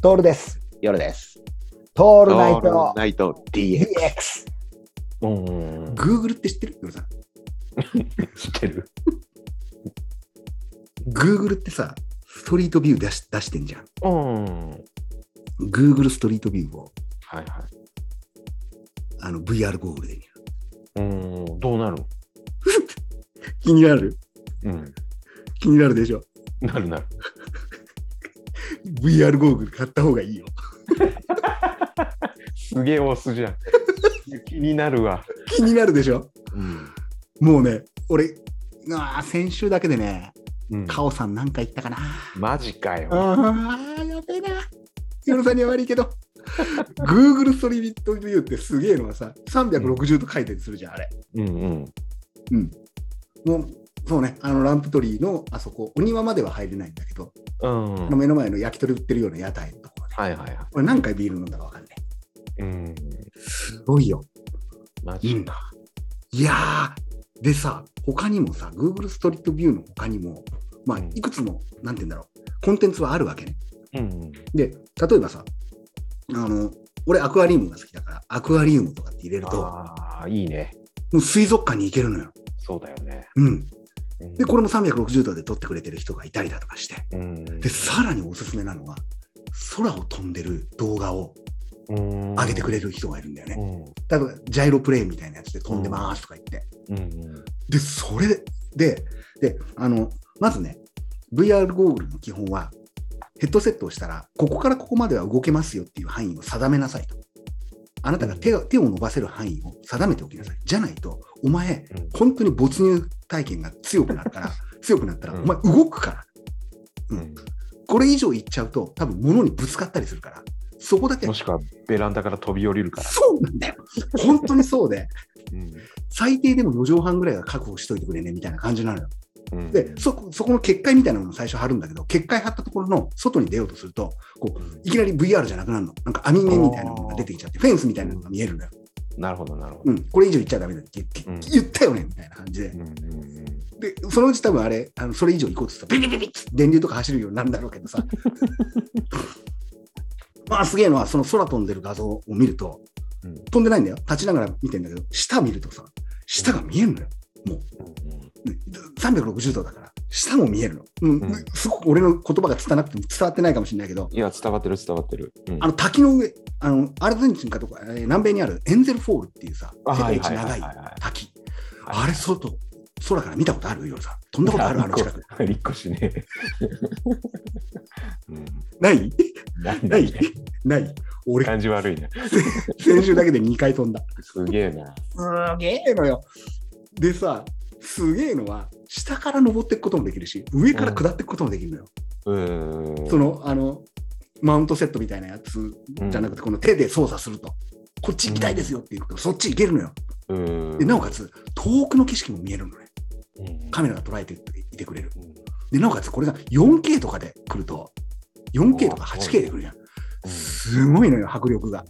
トールです。夜です。トールナイオールトナイト DX。うん。Google って知ってる？夜さん。知ってる。Google ってさ、ストリートビュー出し出してんじゃん。うん。はい Google ストリートビューをはい。あの VR ゴーグルで見る。うん。どうなる？気になる？うん。気になるでしょ？なるなる。VR ゴーグル買った方がいいよ。すげえオスじゃん。気になるわ。気になるでしょ？うん。もうね、俺、あー先週だけでね、うん、カオさんなんか言ったかな。マジかよ。ああ、やべえな。夜さんには悪いけど。Google ストリートビューってすげえのはさ、360度回転するじゃん、あれ。うんうん。うん。もう、そうね、あのランプトリーのあそこ、お庭までは入れないんだけど、うん。あの目の前の焼き鳥売ってるような屋台のところで、はいはいはい。これ何回ビール飲んだかわかんない。うん。すごいよ。マジか。いやー、でさ、他にもさ、Google ストリートビューの他にも、まあ、うんいくつも、なんて言うんだろう、コンテンツはあるわけね。うん。で、例えばさ、あの、俺アクアリウムが好きだから、アクアリウムとかって入れると、ああ、いいね。もう水族館に行けるのよ。そうだよね。うん。うんで、これも360度で撮ってくれてる人がいたりだとかして。うん。で、さらにおすすめなのは、空を飛んでる動画をうん、上げてくれる人がいるんだよね。うん。多分ジャイロプレイみたいなやつで飛んでますとか言って。で、それで、で、あの、まずね、VR ゴーグルの基本は、ヘッドセットをしたら、ここからここまでは動けますよっていう範囲を定めなさいと。あなたが手を手を伸ばせる範囲を定めておきなさい。じゃないと、お前、うん本当に没入体験が強くなるから、強くなったら、うんお前動くから。うんこれ以上いっちゃうと、多分物にぶつかったりするから、そこだけも、しくはベランダから飛び降りるから。そうなんだよ。本当にそうで、うん最低でも4畳半ぐらいは確保しといてくれね、みたいな感じなのよ。うんで、そこ、そこの結界みたいなのを最初貼るんだけど、結界貼ったところの外に出ようとすると、こう、いきなり VR じゃなくなるの。なんか網目みたいなのが出てきちゃって、フェンスみたいなのが見えるのよ。なるほど、なるほど。うん、これ以上言っちゃダメだって言うん言ったよね、みたいな感じでう。んうんで、そのうち多分あれ、あのそれ以上行こうとすると、ビビビビッ電流とか走るようになるんだろうけどさ。まあ、すげえのは、その空飛んでる画像を見ると、うん飛んでないんだよ。立ちながら見てんだけど、下見るとさ、下が見えるのよ。もう。うんね360度だから、下も見えるの。うんうんすごく俺の言葉が伝わなくても伝わってないかもしれないけど、いや、伝わってる、伝わってる。うんあの滝の上、あのアルゼンチンかとか、えー南米にあるエンゼルフォールっていうさ、あ世界一はい長い滝。あれ、外、空から見たことあるよさ。飛んだことあるあの近く。一個しね。うんない？ないない？俺、感じ悪いな。先週だけで2回飛んだ。すげえな。すげえのよ。でさ、すげえのは、下から登っていくこともできるし、上から下っていくこともできるのよ。うーん。その、あの、マウントセットみたいなやつじゃなくて、この手で操作すると、こっち行きたいですよって言うと、そっち行けるのよ。で、なおかつ、遠くの景色も見えるのね。うん、カメラが捉えていてくれる。うん。で、なおかつ、これが 4K とかで来ると、4K とか 8K で来るじゃん。すごいのよ、迫力が。